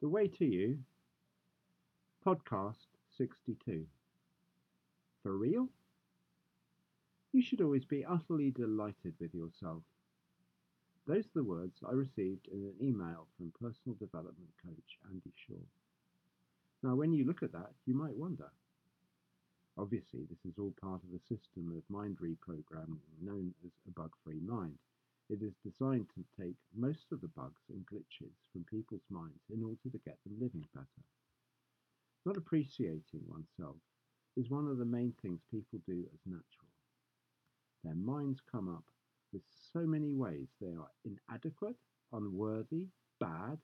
The Way to You, Podcast 62. For real? You should always be utterly delighted with yourself. Those are the words I received in an email from personal development coach Andy Shaw. Now, when you look at that, you might wonder. Obviously, this is all part of a system of mind reprogramming known as a bug free mind. It is designed to take most of the bugs and glitches from people's minds in order to get them living better. Not appreciating oneself is one of the main things people do as natural. Their minds come up with so many ways they are inadequate, unworthy, bad,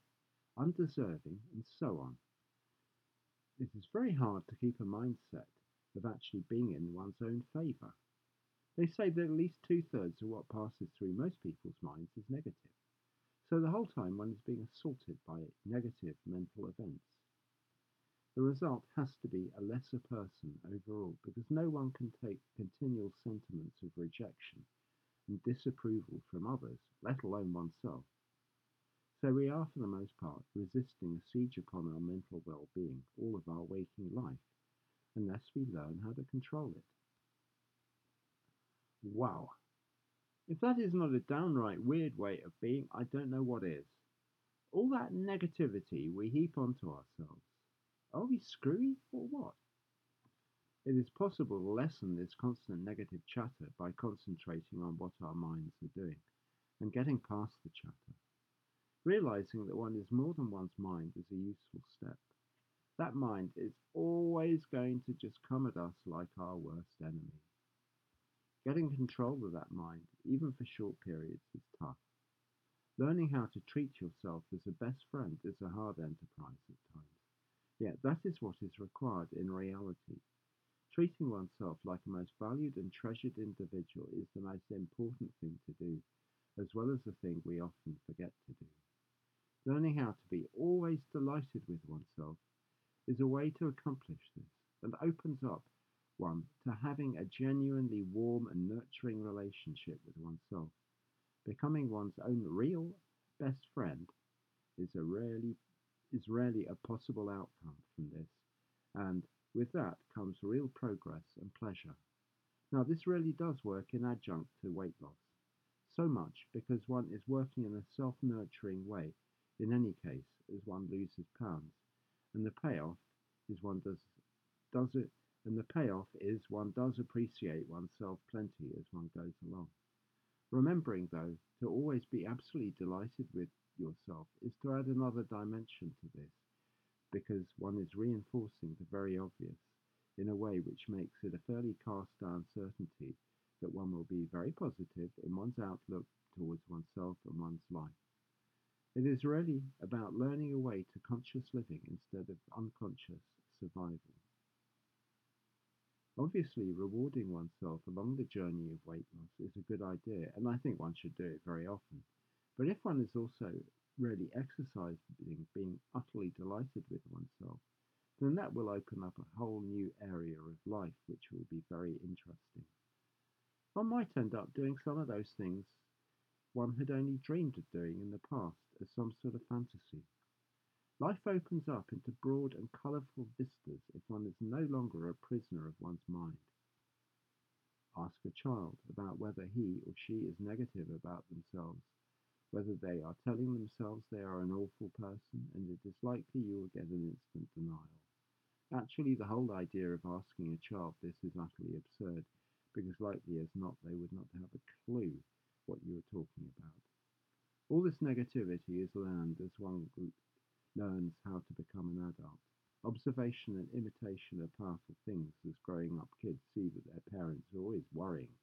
undeserving, and so on. It is very hard to keep a mindset of actually being in one's own favour. They say that at least two thirds of what passes through most people's minds is negative. So the whole time one is being assaulted by negative mental events. The result has to be a lesser person overall because no one can take continual sentiments of rejection and disapproval from others, let alone oneself. So we are, for the most part, resisting a siege upon our mental well being all of our waking life unless we learn how to control it. Wow. If that is not a downright weird way of being, I don't know what is. All that negativity we heap onto ourselves. Are we screwy or what? It is possible to lessen this constant negative chatter by concentrating on what our minds are doing and getting past the chatter. Realizing that one is more than one's mind is a useful step. That mind is always going to just come at us like our worst enemy. Getting control of that mind, even for short periods, is tough. Learning how to treat yourself as a best friend is a hard enterprise at times. Yet that is what is required in reality. Treating oneself like a most valued and treasured individual is the most important thing to do, as well as the thing we often forget to do. Learning how to be always delighted with oneself is a way to accomplish this and opens up one to having a genuinely warm and nurturing relationship with oneself. Becoming one's own real best friend is a rarely is rarely a possible outcome from this, and with that comes real progress and pleasure. Now this really does work in adjunct to weight loss, so much because one is working in a self-nurturing way in any case as one loses pounds, and the payoff is one does does it and the payoff is one does appreciate oneself plenty as one goes along. Remembering, though, to always be absolutely delighted with yourself is to add another dimension to this, because one is reinforcing the very obvious in a way which makes it a fairly cast down certainty that one will be very positive in one's outlook towards oneself and one's life. It is really about learning a way to conscious living instead of unconscious survival. Obviously, rewarding oneself along the journey of weight loss is a good idea, and I think one should do it very often. But if one is also really exercising being utterly delighted with oneself, then that will open up a whole new area of life which will be very interesting. One might end up doing some of those things one had only dreamed of doing in the past as some sort of fantasy. Life opens up into broad and colourful vistas if one is no longer a prisoner of one's mind. Ask a child about whether he or she is negative about themselves, whether they are telling themselves they are an awful person, and it is likely you will get an instant denial. Actually, the whole idea of asking a child this is utterly absurd, because likely as not they would not have a clue what you are talking about. All this negativity is learned as one learns how to become an adult. Observation and imitation are powerful things as growing up kids see that their parents are always worrying.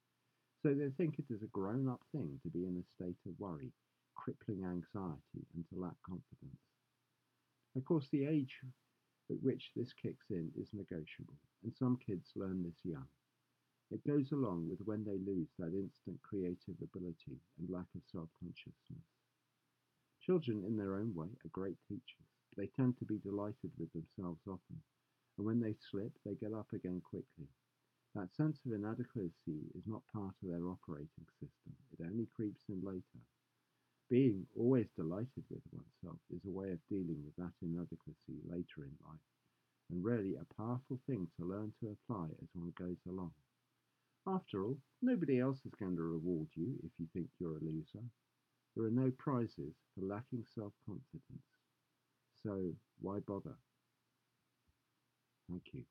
So they think it is a grown up thing to be in a state of worry, crippling anxiety, and to lack confidence. Of course, the age at which this kicks in is negotiable, and some kids learn this young. It goes along with when they lose that instant creative ability and lack of self consciousness. Children, in their own way, are great teachers. They tend to be delighted with themselves often, and when they slip, they get up again quickly. That sense of inadequacy is not part of their operating system, it only creeps in later. Being always delighted with oneself is a way of dealing with that inadequacy later in life, and really a powerful thing to learn to apply as one goes along. After all, nobody else is going to reward you if you think you're a loser. There are no prizes for lacking self confidence, so why bother? Thank you.